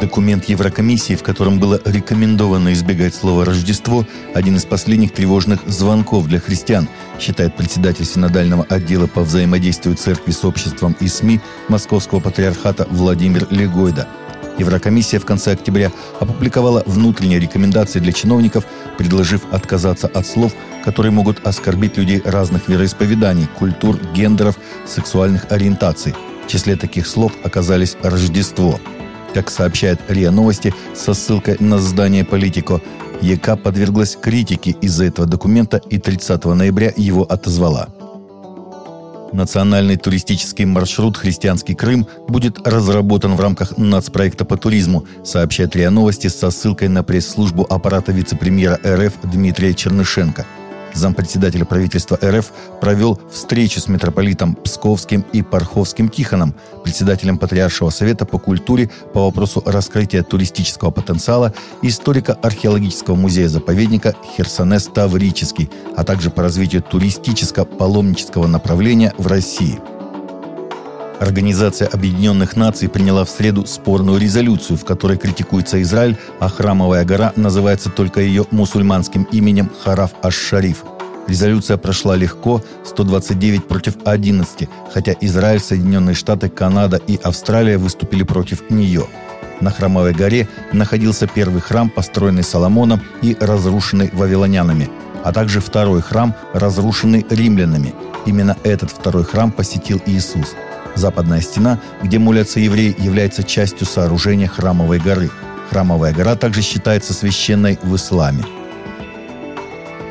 Документ Еврокомиссии, в котором было рекомендовано избегать слова «Рождество», один из последних тревожных звонков для христиан, считает председатель синодального отдела по взаимодействию церкви с обществом и СМИ Московского патриархата Владимир Легойда. Еврокомиссия в конце октября опубликовала внутренние рекомендации для чиновников, предложив отказаться от слов, которые могут оскорбить людей разных вероисповеданий, культур, гендеров, сексуальных ориентаций. В числе таких слов оказались «Рождество», как сообщает РИА Новости со ссылкой на здание «Политико», ЕК подверглась критике из-за этого документа и 30 ноября его отозвала. Национальный туристический маршрут «Христианский Крым» будет разработан в рамках нацпроекта по туризму, сообщает РИА Новости со ссылкой на пресс-службу аппарата вице-премьера РФ Дмитрия Чернышенко – зампредседателя правительства РФ провел встречу с митрополитом Псковским и Парховским Тихоном, председателем Патриаршего совета по культуре по вопросу раскрытия туристического потенциала историко-археологического музея-заповедника Херсонес Таврический, а также по развитию туристическо-паломнического направления в России – Организация Объединенных Наций приняла в среду спорную резолюцию, в которой критикуется Израиль, а храмовая гора называется только ее мусульманским именем Хараф Аш-Шариф. Резолюция прошла легко, 129 против 11, хотя Израиль, Соединенные Штаты, Канада и Австралия выступили против нее. На Храмовой горе находился первый храм, построенный Соломоном и разрушенный вавилонянами, а также второй храм, разрушенный римлянами. Именно этот второй храм посетил Иисус – Западная стена, где молятся евреи, является частью сооружения Храмовой горы. Храмовая гора также считается священной в исламе.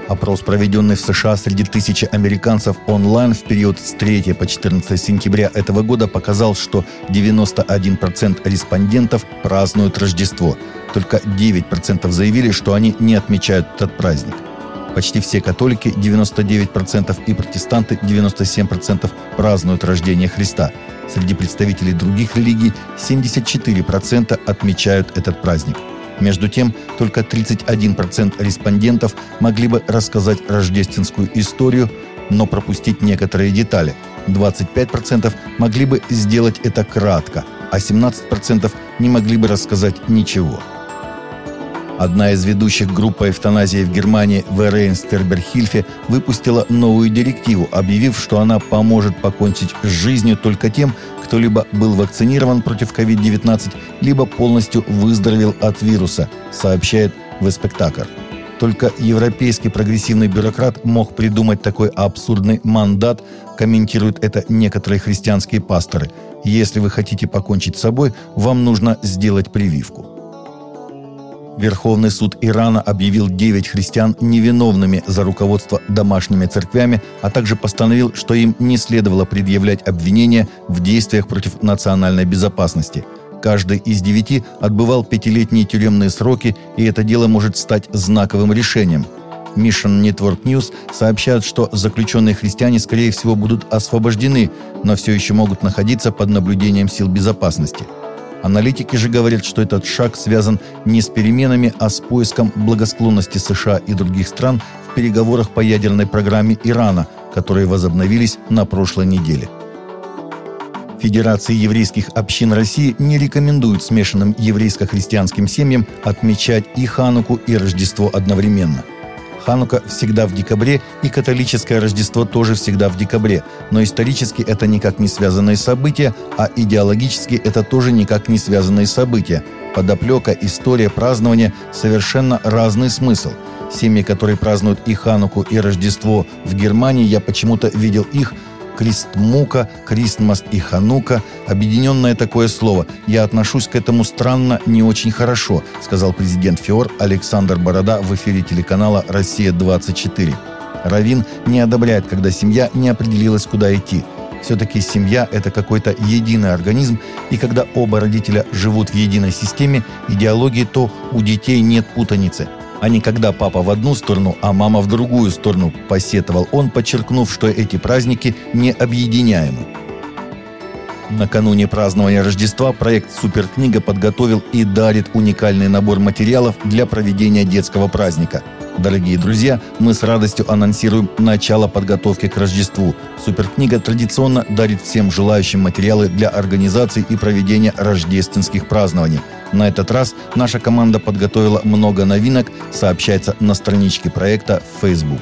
Опрос, проведенный в США среди тысячи американцев онлайн в период с 3 по 14 сентября этого года, показал, что 91% респондентов празднуют Рождество. Только 9% заявили, что они не отмечают этот праздник. Почти все католики, 99%, и протестанты, 97%, празднуют рождение Христа. Среди представителей других религий 74% отмечают этот праздник. Между тем, только 31% респондентов могли бы рассказать рождественскую историю, но пропустить некоторые детали. 25% могли бы сделать это кратко, а 17% не могли бы рассказать ничего. Одна из ведущих групп эвтаназии в Германии, Верейн Стерберхильфе, выпустила новую директиву, объявив, что она поможет покончить с жизнью только тем, кто либо был вакцинирован против COVID-19, либо полностью выздоровел от вируса, сообщает Веспектакр. Только европейский прогрессивный бюрократ мог придумать такой абсурдный мандат, комментируют это некоторые христианские пасторы. Если вы хотите покончить с собой, вам нужно сделать прививку. Верховный суд Ирана объявил 9 христиан невиновными за руководство домашними церквями, а также постановил, что им не следовало предъявлять обвинения в действиях против национальной безопасности. Каждый из девяти отбывал пятилетние тюремные сроки, и это дело может стать знаковым решением. Mission Network News сообщает, что заключенные христиане, скорее всего, будут освобождены, но все еще могут находиться под наблюдением сил безопасности – Аналитики же говорят, что этот шаг связан не с переменами, а с поиском благосклонности США и других стран в переговорах по ядерной программе Ирана, которые возобновились на прошлой неделе. Федерации еврейских общин России не рекомендуют смешанным еврейско-христианским семьям отмечать и Хануку, и Рождество одновременно – Ханука всегда в декабре, и католическое Рождество тоже всегда в декабре. Но исторически это никак не связанные события, а идеологически это тоже никак не связанные события. Подоплека, история, празднование – совершенно разный смысл. Семьи, которые празднуют и Хануку, и Рождество в Германии, я почему-то видел их – Кристмука, Кристмас и Ханука – объединенное такое слово. Я отношусь к этому странно, не очень хорошо, сказал президент ФИОР Александр Борода в эфире телеканала «Россия-24». Равин не одобряет, когда семья не определилась, куда идти. Все-таки семья – это какой-то единый организм, и когда оба родителя живут в единой системе идеологии, то у детей нет путаницы – а не когда папа в одну сторону, а мама в другую сторону, посетовал он, подчеркнув, что эти праздники не объединяемы. Накануне празднования Рождества проект «Суперкнига» подготовил и дарит уникальный набор материалов для проведения детского праздника. Дорогие друзья, мы с радостью анонсируем начало подготовки к Рождеству. Суперкнига традиционно дарит всем желающим материалы для организации и проведения рождественских празднований. На этот раз наша команда подготовила много новинок, сообщается на страничке проекта в Facebook.